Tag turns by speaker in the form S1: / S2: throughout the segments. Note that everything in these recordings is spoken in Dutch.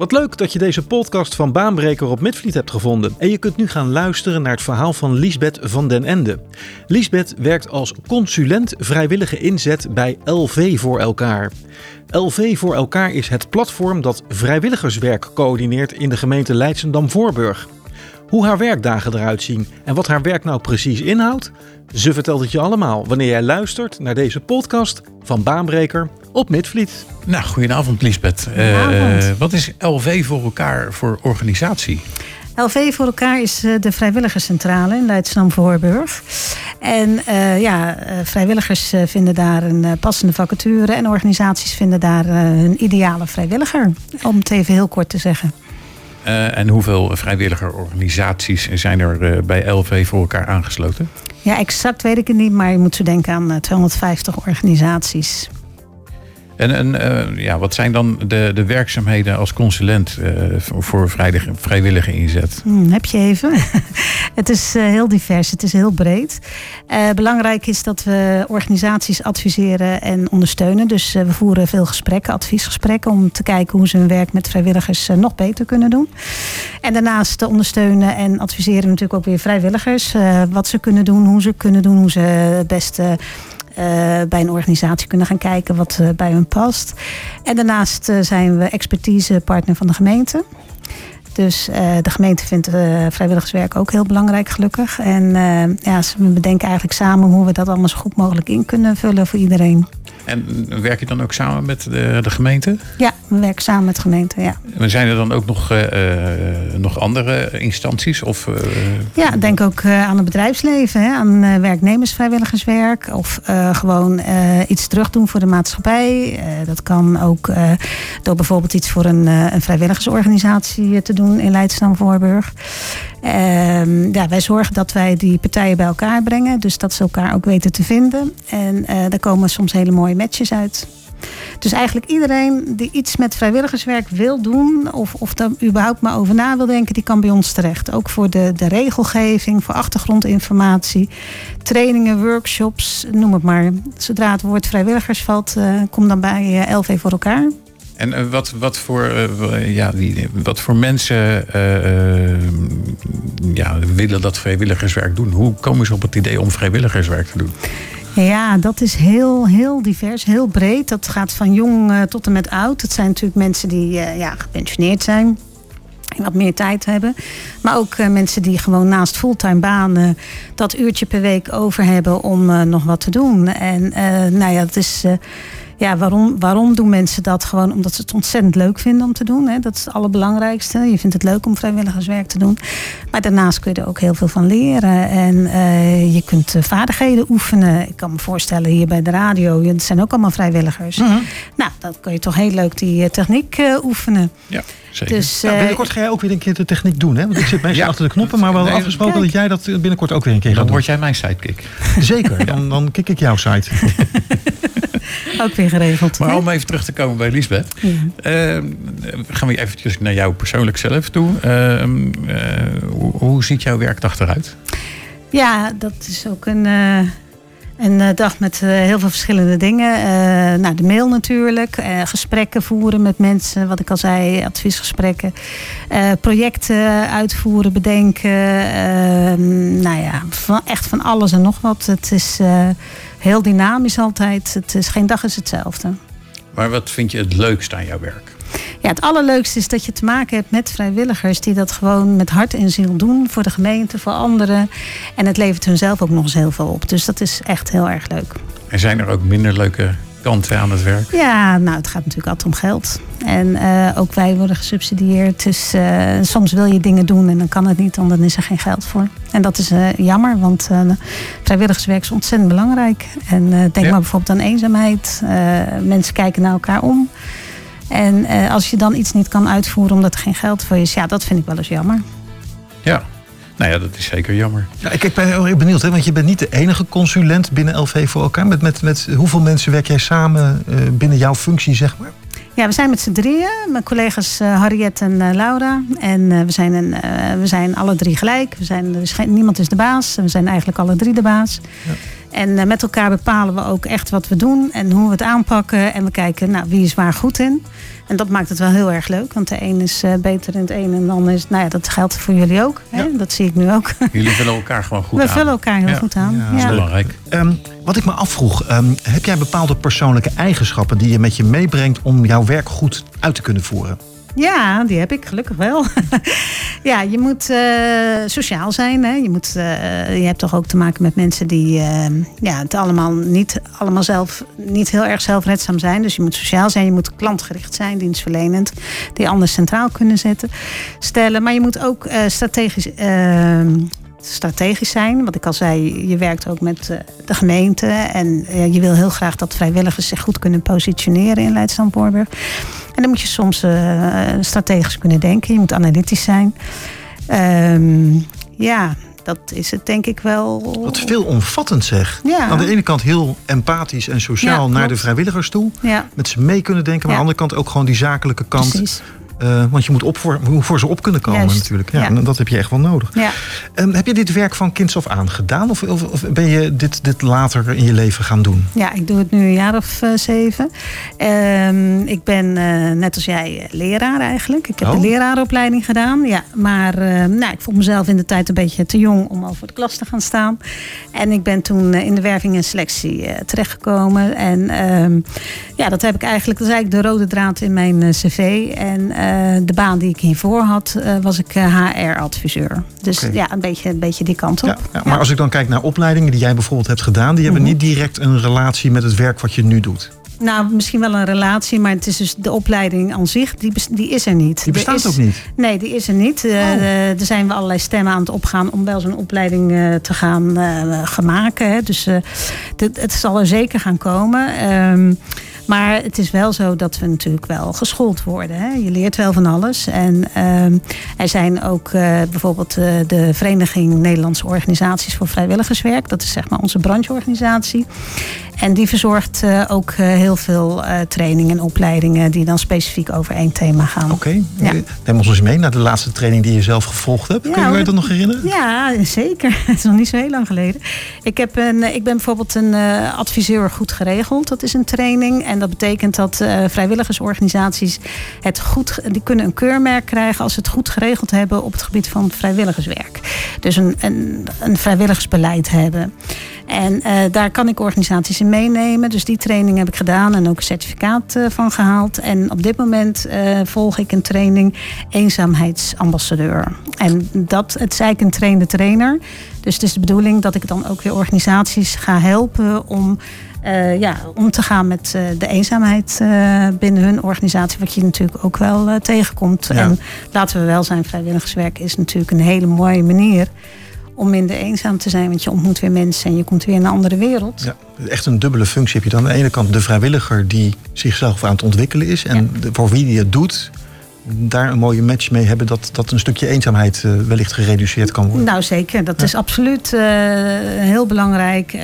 S1: Wat leuk dat je deze podcast van Baanbreker op Midvliet hebt gevonden. En je kunt nu gaan luisteren naar het verhaal van Liesbeth van den Ende. Liesbeth werkt als consulent vrijwillige inzet bij LV voor elkaar. LV voor elkaar is het platform dat vrijwilligerswerk coördineert in de gemeente Leidsendam-Voorburg. Hoe haar werkdagen eruit zien en wat haar werk nou precies inhoudt, ze vertelt het je allemaal wanneer jij luistert naar deze podcast van Baanbreker op Midvliet.
S2: Nou, goedenavond Lisbeth.
S3: Goedenavond.
S2: Eh, wat is LV voor elkaar voor organisatie?
S3: LV voor elkaar is eh, de vrijwilligerscentrale in Leidschendam-Voorburg. En eh, ja, eh, vrijwilligers eh, vinden daar een passende vacature en organisaties vinden daar eh, hun ideale vrijwilliger. Om het even heel kort te zeggen.
S2: Eh, en hoeveel vrijwilligerorganisaties zijn er eh, bij LV voor elkaar aangesloten?
S3: Ja, exact weet ik het niet, maar je moet zo denken aan eh, 250 organisaties.
S2: En, eh, ja, wat zijn dan de, de werkzaamheden als consulent eh, voor, vrijwillige, inzet?
S3: Hm, heb je even? het is eh, heel divers, het is heel breed. Belangrijk is dat we organisaties adviseren en ondersteunen. Dus we voeren veel gesprekken, adviesgesprekken, om te kijken hoe ze hun werk met vrijwilligers nog beter kunnen doen. En daarnaast eh, ondersteunen en adviseren natuurlijk ook weer vrijwilligers. wat ze kunnen doen, hoe ze kunnen doen, hoe ze het beste bij een organisatie kunnen gaan kijken wat eh, bij hun past. En daarnaast eh, zijn we expertisepartner van de gemeente. Dus eh, de gemeente vindt eh, vrijwilligerswerk ook heel belangrijk, gelukkig. En eh, ja, we bedenken eigenlijk samen hoe we dat allemaal zo goed mogelijk in kunnen vullen voor iedereen.
S2: En werk je dan ook samen met de, de gemeente?
S3: Ja, we werken samen met de gemeente, ja.
S2: En Zijn er dan ook nog, eh, eh, nog andere instanties? Of, eh,
S3: Ja, denk ook aan het bedrijfsleven, hè, aan werknemersvrijwilligerswerk. Of gewoon iets terugdoen voor de maatschappij. Dat kan ook door bijvoorbeeld iets voor een, een vrijwilligersorganisatie te doen in Leidschendam-Voorburg. Ehm, ja, wij zorgen dat wij die partijen bij elkaar brengen. Dus dat ze elkaar ook weten te vinden. En eh, daar komen soms hele mooie matches uit. Dus eigenlijk iedereen die iets met vrijwilligerswerk wil doen, of, of daar überhaupt maar over na wil denken, die kan bij ons terecht. Ook voor de, de regelgeving, voor achtergrondinformatie, trainingen, workshops, noem het maar. Zodra het woord vrijwilligers valt, eh, kom dan bij eh, LV voor elkaar.
S2: En wat, wat, voor, ja, wat voor mensen ja, willen dat vrijwilligerswerk doen? Hoe komen ze op het idee om vrijwilligerswerk te doen?
S3: Ja, dat is heel, heel divers, heel breed. Dat gaat van jong eh, tot en met oud. Het zijn natuurlijk mensen die eh, ja, gepensioneerd zijn. En wat meer tijd hebben. Maar ook eh, mensen die gewoon naast fulltime banen dat uurtje per week over hebben om nog wat te doen. En nou ja, dat is. Ja, waarom, waarom doen mensen dat? Gewoon omdat ze het ontzettend leuk vinden om te doen. Hè? Dat is het allerbelangrijkste. Je vindt het leuk om vrijwilligerswerk te doen. Maar daarnaast kun je er ook heel veel van leren. En eh, je kunt eh, vaardigheden oefenen. Ik kan me voorstellen hier bij de radio. Het zijn ook allemaal vrijwilligers. Nou, dan kun je toch heel leuk die eh, techniek eh, oefenen.
S2: Ja, zeker.
S3: Dus
S1: Nou, binnenkort ga jij ook weer een keer de techniek doen, hè? Want ik zit meestal
S2: Ja.
S1: achter de knoppen, maar we hadden
S2: Nee,
S1: afgesproken
S3: kijk.
S1: dat jij dat binnenkort ook weer een keer gaat
S2: dan
S1: doen.
S2: word jij mijn sidekick.
S1: Zeker, dan, dan kik ik jouw site.
S3: ook weer geregeld.
S2: Maar
S3: hè?
S2: om even terug te komen bij Lisbeth.
S3: Ja.
S2: eh, gaan we eventjes naar jou persoonlijk zelf toe. Eh, eh, hoe, hoe ziet jouw werkdag eruit?
S3: Ja, dat is ook een, eh, een eh, dag met heel veel verschillende dingen. Eh, nou, de mail natuurlijk. gesprekken voeren met mensen, wat ik al zei, adviesgesprekken. Projecten uitvoeren, bedenken. eh, nou ja, van, echt van alles en nog wat. Het is heel dynamisch altijd. Het is, geen dag is hetzelfde.
S2: Maar wat vind je het leukste aan jouw werk?
S3: Ja, het allerleukste is dat je te maken hebt met vrijwilligers die dat gewoon met hart en ziel doen voor de gemeente, voor anderen. En het levert hunzelf ook nog eens heel veel op. Dus dat is echt heel erg leuk.
S2: En zijn er ook minder leuke kanten aan het werk?
S3: Ja, nou, het gaat natuurlijk altijd om geld. En eh, ook wij worden gesubsidieerd. Dus eh, soms wil je dingen doen en dan kan het niet, want dan is er geen geld voor. En dat is eh, jammer, want vrijwilligerswerk is ontzettend belangrijk. En denk
S2: Ja.
S3: maar bijvoorbeeld aan eenzaamheid. Mensen kijken naar elkaar om. En als je dan iets niet kan uitvoeren omdat er geen geld voor is, ja, dat vind ik wel eens jammer.
S2: Ja. Nou ja, dat is zeker jammer.
S1: Ja, ik, ik ben heel erg benieuwd, hè, want je bent niet de enige consulent binnen LV voor elkaar. Met, met, met hoeveel mensen werk jij samen eh, binnen jouw functie, zeg maar?
S3: Ja, we zijn met z'n drieën. Mijn collega's eh, Harriet en eh, Laura. En eh, we, zijn een, eh, we zijn alle drie gelijk. We zijn, er geen, niemand is de baas. We zijn eigenlijk alle drie de baas.
S1: Ja.
S3: En eh, met elkaar bepalen we ook echt wat we doen en hoe we het aanpakken. En we kijken, nou, wie is waar goed in. En dat maakt het wel heel erg leuk. Want de een is eh, beter in het een en de ander is... Nou ja, dat geldt voor jullie ook. Hè? Dat zie ik nu ook.
S2: Jullie vullen elkaar gewoon goed
S3: we
S2: aan.
S3: We vullen elkaar heel
S2: Ja.
S3: goed aan.
S2: Ja, dat is belangrijk.
S1: Ehm, wat ik me afvroeg, ehm, heb jij bepaalde persoonlijke eigenschappen die je met je meebrengt om jouw werk goed uit te kunnen voeren?
S3: Ja, die heb ik gelukkig wel. ja, je moet eh, sociaal zijn. Hè? Je, moet, eh, je hebt toch ook te maken met mensen die eh, ja, het allemaal niet, allemaal zelf, niet heel erg zelfredzaam zijn. Dus je moet sociaal zijn, je moet klantgericht zijn, dienstverlenend. Die anders centraal kunnen zetten, stellen. Maar je moet ook strategisch eh, strategisch zijn. Wat ik al zei, je werkt ook met de gemeente. En je wil heel graag dat vrijwilligers zich goed kunnen positioneren in Leidschendam-Voorburg. En dan moet je soms eh, strategisch kunnen denken. Je moet analytisch zijn. Ehm, ja, dat is het denk ik wel.
S1: Wat veelomvattend zeg.
S3: Ja.
S1: Aan de ene kant heel empathisch en sociaal
S3: Ja,
S1: naar de vrijwilligers toe.
S3: Ja,
S1: Met ze mee kunnen denken. Maar aan de andere kant ook gewoon die zakelijke kant.
S3: precies.
S1: Eh, want je moet op voor, voor ze op kunnen komen
S3: Juist.
S1: natuurlijk. Ja,
S3: Ja.
S1: En dat heb je echt wel nodig.
S3: Ja.
S1: Ehm, heb je dit werk van kinds af aan gedaan? Of, of, of ben je dit, dit later in je leven gaan doen?
S3: Ja, ik doe het nu een jaar of eh, zeven. Ehm, ik ben eh, net als jij leraar eigenlijk. Ik heb
S1: Oh.
S3: de leraaropleiding gedaan. Ja, maar eh, nou, ik vond mezelf in de tijd een beetje te jong om al voor de klas te gaan staan. En ik ben toen in de werving en selectie terechtgekomen. En ehm, ja, dat heb ik eigenlijk, dat is eigenlijk de rode draad in mijn cv. En de baan die ik hiervoor had, eh, was ik HR-adviseur. Dus
S1: Oké.
S3: ja, een beetje, een beetje die kant op.
S1: Ja, ja, maar als ik dan kijk naar opleidingen die jij bijvoorbeeld hebt gedaan, die hebben
S3: Mhm.
S1: niet direct een relatie met het werk wat je nu doet.
S3: Nou, misschien wel een relatie, maar het is dus de opleiding aan zich, die, die is er niet.
S1: Die bestaat
S3: is-
S1: ook niet.
S3: Nee, die is er niet. Eh,
S1: Oh.
S3: eh, er zijn wel allerlei stemmen aan het opgaan om wel zo'n opleiding eh, te gaan, eh, gaan maken. Hè. Dus eh, dit- het zal er zeker gaan komen. Maar het is wel zo dat we natuurlijk wel geschoold worden. Hè. Je leert wel van alles. En ehm, er zijn ook eh, bijvoorbeeld eh, de Vereniging Nederlandse Organisaties voor Vrijwilligerswerk. Dat is zeg maar onze brancheorganisatie. En die verzorgt eh, ook heel veel trainingen en opleidingen die dan specifiek over één thema gaan.
S1: Oké,
S3: Ja.
S1: neem ons eens mee naar de laatste training die je zelf gevolgd hebt.
S3: Ja,
S1: Kun je je dat nog herinneren?
S3: Ja, zeker. Het is nog niet zo heel lang geleden. Ik, heb een, ik ben bijvoorbeeld een adviseur goed geregeld. Dat is een training. En dat betekent dat eh, vrijwilligersorganisaties het goed, die kunnen een keurmerk krijgen als ze het goed geregeld hebben op het gebied van vrijwilligerswerk. Dus een, een, een vrijwilligersbeleid hebben. En eh, daar kan ik organisaties in meenemen. Dus die training heb ik gedaan en ook een certificaat eh, van gehaald. En op dit moment volg ik een training eenzaamheidsambassadeur. En dat, het is eigenlijk een trainde trainer. Dus het is de bedoeling dat ik dan ook weer organisaties ga helpen om eh, ja, om te gaan met eh, de eenzaamheid eh, binnen hun organisatie. Wat je natuurlijk ook wel tegenkomt.
S1: Ja.
S3: En laten we wel zijn, vrijwilligerswerk is natuurlijk een hele mooie manier om minder eenzaam te zijn. Want je ontmoet weer mensen en je komt weer in een andere wereld.
S1: Ja, echt een dubbele functie heb je dan. Aan de ene kant de vrijwilliger die zichzelf aan het ontwikkelen is. En de- voor wie die het doet, daar een mooie match mee hebben. Dat, dat een stukje eenzaamheid eh, wellicht gereduceerd kan worden.
S3: Nou zeker, dat
S1: Ja.
S3: is absoluut eh, heel belangrijk. Eh,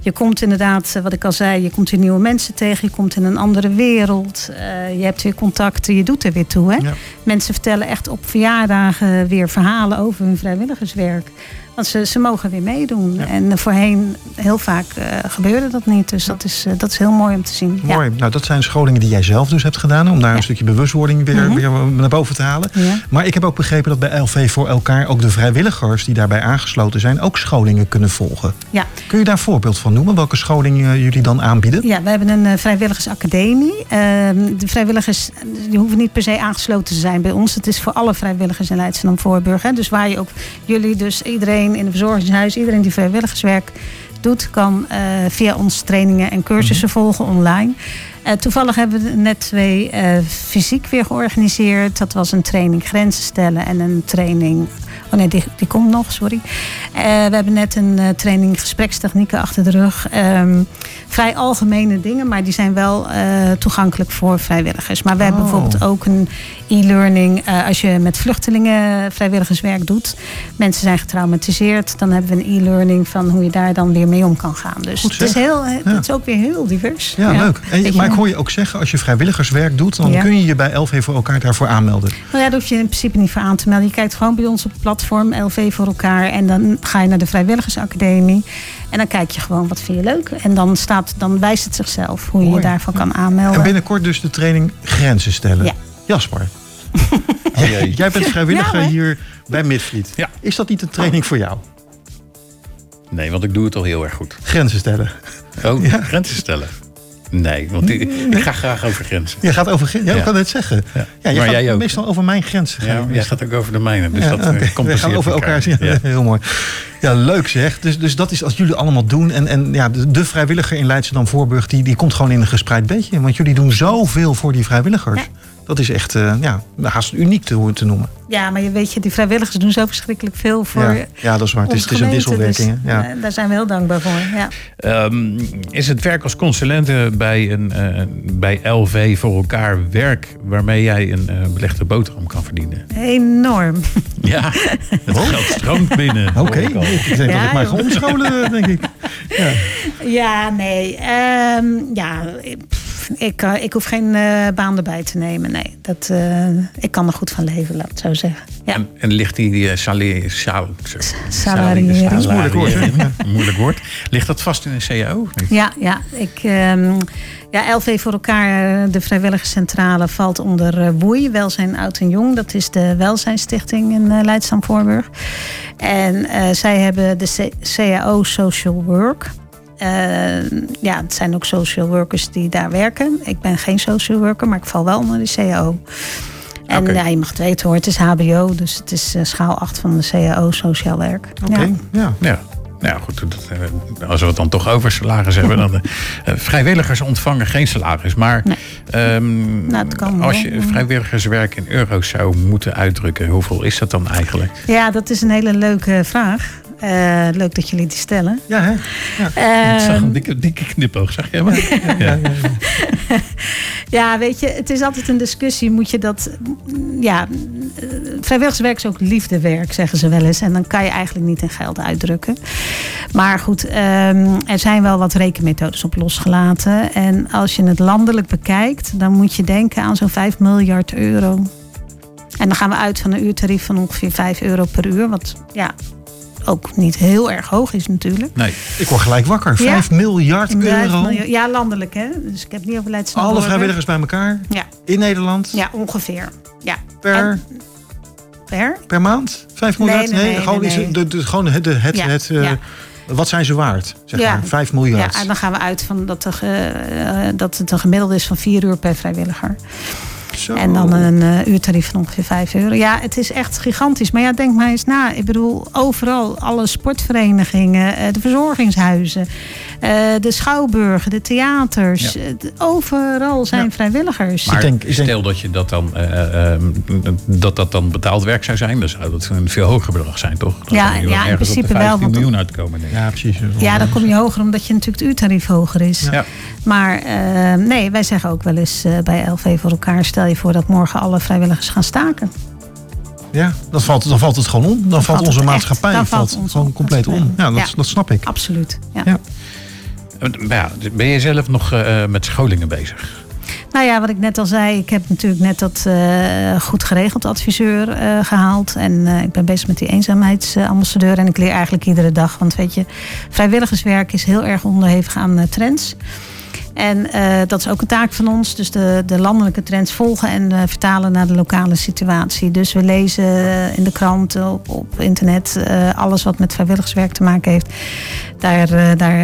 S3: je komt inderdaad, wat ik al zei, je komt weer nieuwe mensen tegen. Je komt in een andere wereld. Je hebt weer contacten, je doet er weer toe. Hè?
S1: Ja.
S3: Mensen vertellen echt op verjaardagen weer verhalen over hun vrijwilligerswerk. Want ze, ze mogen weer meedoen.
S1: Ja.
S3: En eh, voorheen, heel vaak eh, gebeurde dat niet. Dus dat, is, eh, dat is heel mooi om te zien. Ja.
S1: Mooi. Nou, dat zijn scholingen die jij zelf dus hebt gedaan. Om daar een stukje bewustwording weer,
S3: Mhm.
S1: weer naar boven te halen. Maar ik heb ook begrepen dat bij LV voor elkaar ook de vrijwilligers die daarbij aangesloten zijn, ook scholingen kunnen volgen.
S3: Ja.
S1: Kun je daar een voorbeeld van noemen? Welke scholing eh, jullie dan aanbieden?
S3: Ja, we hebben een eh, vrijwilligersacademie. Ehm, de vrijwilligers die hoeven niet per se aangesloten te zijn bij ons. Het is voor alle vrijwilligers in Leidschendam Voorburg. Hè. Dus waar je ook jullie, dus iedereen in het verzorgingshuis, iedereen die vrijwilligerswerk doet, kan eh, via ons trainingen en cursussen volgen online. Eh, toevallig hebben we net twee eh, fysiek weer georganiseerd. Dat was een training grenzen stellen en een training. Oh nee, die, die komt nog, sorry. We hebben net een training gesprekstechnieken achter de rug. Ehm, vrij algemene dingen, maar die zijn wel toegankelijk voor vrijwilligers. Maar we hebben
S1: Oh.
S3: bijvoorbeeld ook een e-learning. Eh, als je met vluchtelingen vrijwilligerswerk doet, mensen zijn getraumatiseerd, dan hebben we een e-learning van hoe je daar dan weer mee om kan gaan. Dus
S1: Goed
S3: het is, heel, het is ook weer heel divers.
S1: Ja, leuk. En, maar ik hoor je ook zeggen, als je vrijwilligerswerk doet, dan
S3: Ja.
S1: kun je je bij LV voor elkaar daarvoor aanmelden.
S3: Nou ja, daar hoef je in principe niet voor aan te melden. Je kijkt gewoon bij ons op het platform LV voor elkaar. En dan ga je naar de vrijwilligersacademie. En dan kijk je gewoon wat vind je leuk. En dan, staat, dan wijst het zichzelf hoe je
S1: Mooi.
S3: je daarvan kan
S1: En
S3: aanmelden.
S1: binnenkort dus de training grenzen stellen.
S3: Ja.
S1: Jasper,
S2: Oh
S1: jij bent vrijwilliger
S3: Ja,
S1: hier bij Midvliet.
S2: Ja.
S1: Is dat niet een training voor jou?
S2: Nee, want ik doe het al heel erg goed.
S1: Grenzen stellen.
S2: Oh, grenzen stellen. Nee, want ik, ik ga graag over grenzen.
S1: Je gaat over grenzen. Ja, ik kan het zeggen. Ja.
S2: Ja.
S1: je
S2: Maar
S1: gaat
S2: jij ook.
S1: meestal over mijn grenzen.
S2: Ja, jij gaat ook over de mijne, dus
S1: Ja,
S2: dat
S1: oké.
S2: eh, komt
S1: We gaan over elkaar zien.
S2: Ja.
S1: Heel mooi. Ja, leuk zeg. Dus, dus dat is als jullie allemaal doen. En, en ja, de, de vrijwilliger in Leidschendam Voorburg, die, die komt gewoon in een gespreid bedje. Want jullie doen zoveel voor die vrijwilligers. Dat is echt eh, ja, haast uniek te, te noemen.
S3: Ja, maar je weet je, die vrijwilligers doen zo verschrikkelijk veel voor
S1: Ja, ja, dat is waar. Het is,
S3: onze
S1: het is een
S3: gemeente,
S1: wisselwerking.
S3: dus,
S1: ja.
S3: eh, daar zijn we heel dankbaar voor. Ja.
S2: Ehm, is het werk als consulente bij, een, eh, bij LV voor elkaar werk waarmee jij een eh, belegde boterham kan verdienen?
S3: Enorm.
S2: Ja, het geld stroomt binnen.
S1: Oké,
S2: ik
S1: denk dat
S3: Ja,
S1: ik mij ga omscholen, denk ik. Ja.
S3: Ja, nee. ehm, ja, ik, eh, ik hoef geen eh, baan erbij te nemen. Nee, dat, eh, ik kan er goed van leven, laat ik zo zeggen. Ja.
S2: En, en ligt die uh, sal,
S3: salariëring.
S1: Moeilijk woord? Ja.
S2: moeilijk woord. Ligt dat vast in een CAO?
S3: Ja, ja, ik, ehm, ja, LV voor elkaar, de vrijwilligerscentrale, valt onder eh, WOEI, Welzijn Oud en Jong. Dat is de welzijnstichting in uh, Leidschendam Voorburg. En eh, zij hebben de C- CAO Social Work. Uh, ja, het zijn ook social workers die daar werken. Ik ben geen social worker, maar ik val wel onder de CAO. En ja, je mag het weten hoor, het is HBO, dus het is eh, schaal 8 van de CAO Sociaal Werk.
S1: Oké,
S3: Ja.
S1: ja.
S2: Ja. Nou goed, dat, eh, als we het dan toch over salaris hebben. Dan, eh, vrijwilligers ontvangen geen salaris. Maar
S3: Nee.
S2: ehm,
S3: Nou, het kan
S2: als
S3: wel.
S2: je vrijwilligerswerk in euro's zou moeten uitdrukken, hoeveel is dat dan eigenlijk?
S3: Ja, dat is een hele leuke vraag. Uh, leuk dat jullie die stellen.
S1: Ja, hè?
S3: Ja.
S2: Ik zag een dikke, dikke knipoog, zag je maar? Ja.
S3: ja, weet je, het is altijd een discussie. Moet je dat. Ja, vrijwilligerswerk is ook liefdewerk, zeggen ze wel eens. En dan kan je eigenlijk niet in geld uitdrukken. Maar goed, um, er zijn wel wat rekenmethodes op losgelaten. En als je het landelijk bekijkt, dan moet je denken aan zo'n 5 miljard euro. En dan gaan we uit van een uurtarief van ongeveer 5 euro per uur. Wat ja, ook niet heel erg hoog is natuurlijk.
S2: Nee.
S1: Ik word gelijk wakker. 5 ja. miljard euro.
S3: Miljard, ja, landelijk hè. Dus ik heb niet over.
S1: Alle vrijwilligers bij elkaar?
S3: Ja.
S1: In Nederland?
S3: Ja, ongeveer. Ja.
S1: Per?
S3: En, per?
S1: Per maand? 5 miljard?
S3: Nee,
S1: gewoon,
S3: nee, nee.
S1: de, de, gewoon het, het,
S3: Ja,
S1: het uh,
S3: ja.
S1: wat zijn ze waard? Zeg
S3: Ja.
S1: maar, 5 miljard.
S3: Ja, en dan gaan we uit van dat, er, uh, dat het een gemiddelde is van 4 uur per vrijwilliger.
S1: Zo.
S3: En dan een uh, uurtarief van ongeveer 5 euro. Ja, het is echt gigantisch. Maar ja, denk maar eens na. Ik bedoel, overal, alle sportverenigingen, de verzorgingshuizen, uh, de schouwburgen, de theaters.
S2: Ja.
S3: overal zijn
S2: Ja.
S3: vrijwilligers.
S2: Maar
S1: Ik denk- ik denk-
S2: stel dat, je dat, dan, eh, eh, dat dat dan betaald werk zou zijn, dan zou dat een veel hoger bedrag zijn, toch? Dan
S3: Ja, ja, in principe wel,
S2: 15
S3: want-
S2: miljoen uitkomen. Denk ik.
S1: Ja, precies.
S3: Ja, dan kom je hoger omdat je natuurlijk het uurtarief hoger is.
S2: Ja.
S3: Maar uh, nee, wij zeggen ook wel eens uh, bij LV voor elkaar... stel je voor dat morgen alle vrijwilligers gaan staken.
S1: Ja, dan valt, dan valt het gewoon om. Dan, valt
S3: valt
S1: onze
S3: echt.
S1: maatschappij
S3: Dan
S1: valt
S3: valt onze
S1: gewoon compleet om. Ja, dat,
S3: Ja.
S1: dat snap ik.
S3: Absoluut, ja.
S1: Ja.
S2: Maar ja, ben je zelf nog eh, met scholingen bezig?
S3: Nou ja, wat ik net al zei, ik heb natuurlijk net dat uh, goed geregeld adviseur gehaald. En ik ben bezig met die eenzaamheidsambassadeur. En ik leer eigenlijk iedere dag. Want weet je, vrijwilligerswerk is heel erg onderhevig aan trends. En uh, dat is ook een taak van ons. Dus de, de landelijke trends volgen en uh, vertalen naar de lokale situatie. Dus we lezen in de krant, op, op internet, alles wat met vrijwilligerswerk te maken heeft. Daar, daar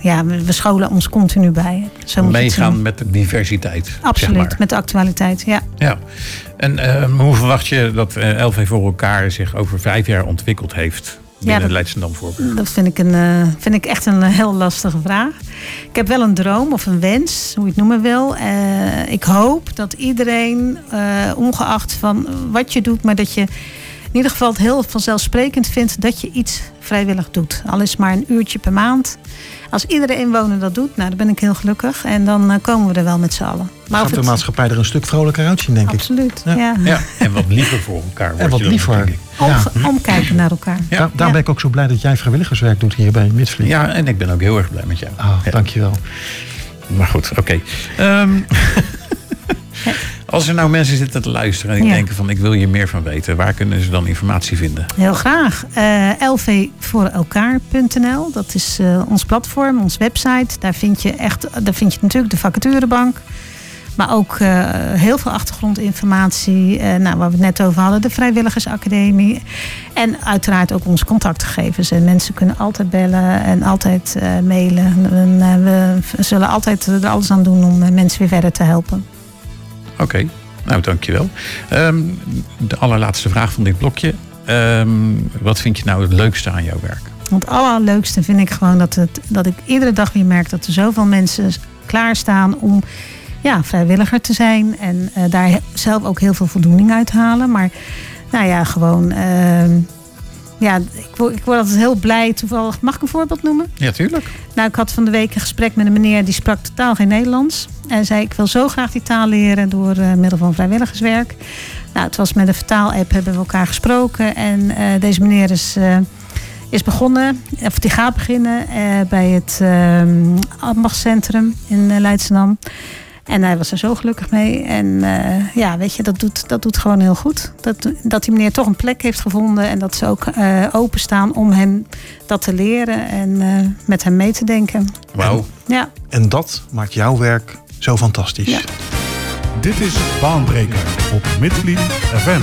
S3: ja, we scholen ons continu bij. Zo
S2: Meegaan met de diversiteit.
S3: Absoluut,
S2: zeg maar.
S3: met de actualiteit, ja.
S2: Ja. En hoe verwacht je dat eh, LV voor elkaar zich over vijf jaar ontwikkeld heeft? Binnen
S3: dat-
S2: Leidschendam Voorburg?
S3: Dat vind ik, een, eh, vind ik echt een heel lastige vraag. Ik heb wel een droom of een wens, hoe je het noemen wil. Eh, ik hoop dat iedereen, eh, ongeacht van wat je doet, maar dat je ieder geval het heel vanzelfsprekend vindt dat je iets vrijwillig doet. Al is maar een uurtje per maand. Als iedere inwoner dat doet, nou, dan ben ik heel gelukkig. En dan uh, komen we er wel met z'n allen.
S1: Maar gaat de het... maatschappij er een stuk vrolijker uitzien, denk
S3: Absoluut,
S1: ik.
S3: Absoluut, ja.
S2: ja. En wat liever voor elkaar.
S1: En wat liever.
S3: Om, omkijken naar elkaar.
S1: Ja. Daar, daar ben ik ook zo blij dat jij vrijwilligerswerk doet hier bij Midvliet.
S2: Ja, en ik ben ook heel erg blij met jou.
S1: Oh, Dankjewel.
S2: Maar goed, oké. Okay. Um, Als er nou mensen zitten te luisteren en die denken van ik wil hier meer van weten, waar kunnen ze dan informatie vinden?
S3: Heel graag. Uh, lvvoorelkaar.nl, dat is uh, ons platform, ons website. Daar vind je echt, daar vind je natuurlijk de vacaturebank. Maar ook uh, heel veel achtergrondinformatie. Uh, nou, waar we het net over hadden, de Vrijwilligersacademie. En uiteraard ook onze contactgegevens. En mensen kunnen altijd bellen en altijd uh, mailen. En, we zullen altijd er alles aan doen om mensen weer verder te helpen.
S2: Oké, nou dankjewel. Um, de allerlaatste vraag van dit blokje. Um, wat vind je nou het leukste aan jouw werk?
S3: Het allerleukste vind ik gewoon dat, het, dat ik iedere dag weer merk dat er zoveel mensen klaarstaan om ja, vrijwilliger te zijn. En uh, daar zelf ook heel veel voldoening uit halen. Maar nou ja, gewoon. Uh, ja, ik word, ik word altijd heel blij. Toevallig, mag ik een voorbeeld noemen?
S2: Ja, tuurlijk.
S3: Nou, ik had van de week een gesprek met een meneer die sprak totaal geen Nederlands. En zei: Ik wil zo graag die taal leren door uh, middel van vrijwilligerswerk. Nou, het was met een vertaal-app hebben we elkaar gesproken. En uh, deze meneer is, uh, is begonnen, of die gaat beginnen bij het ambachtscentrum in Leidschendam. En hij was er zo gelukkig mee. En uh, ja, weet je, dat doet, dat doet gewoon heel goed. Dat, dat die meneer toch een plek heeft gevonden. En dat ze ook uh, openstaan om hem dat te leren. En uh, met hem mee te denken.
S2: Wauw.
S3: Ja.
S1: En dat maakt jouw werk zo fantastisch. Ja.
S4: Dit is Baanbreker op Midvliet FM.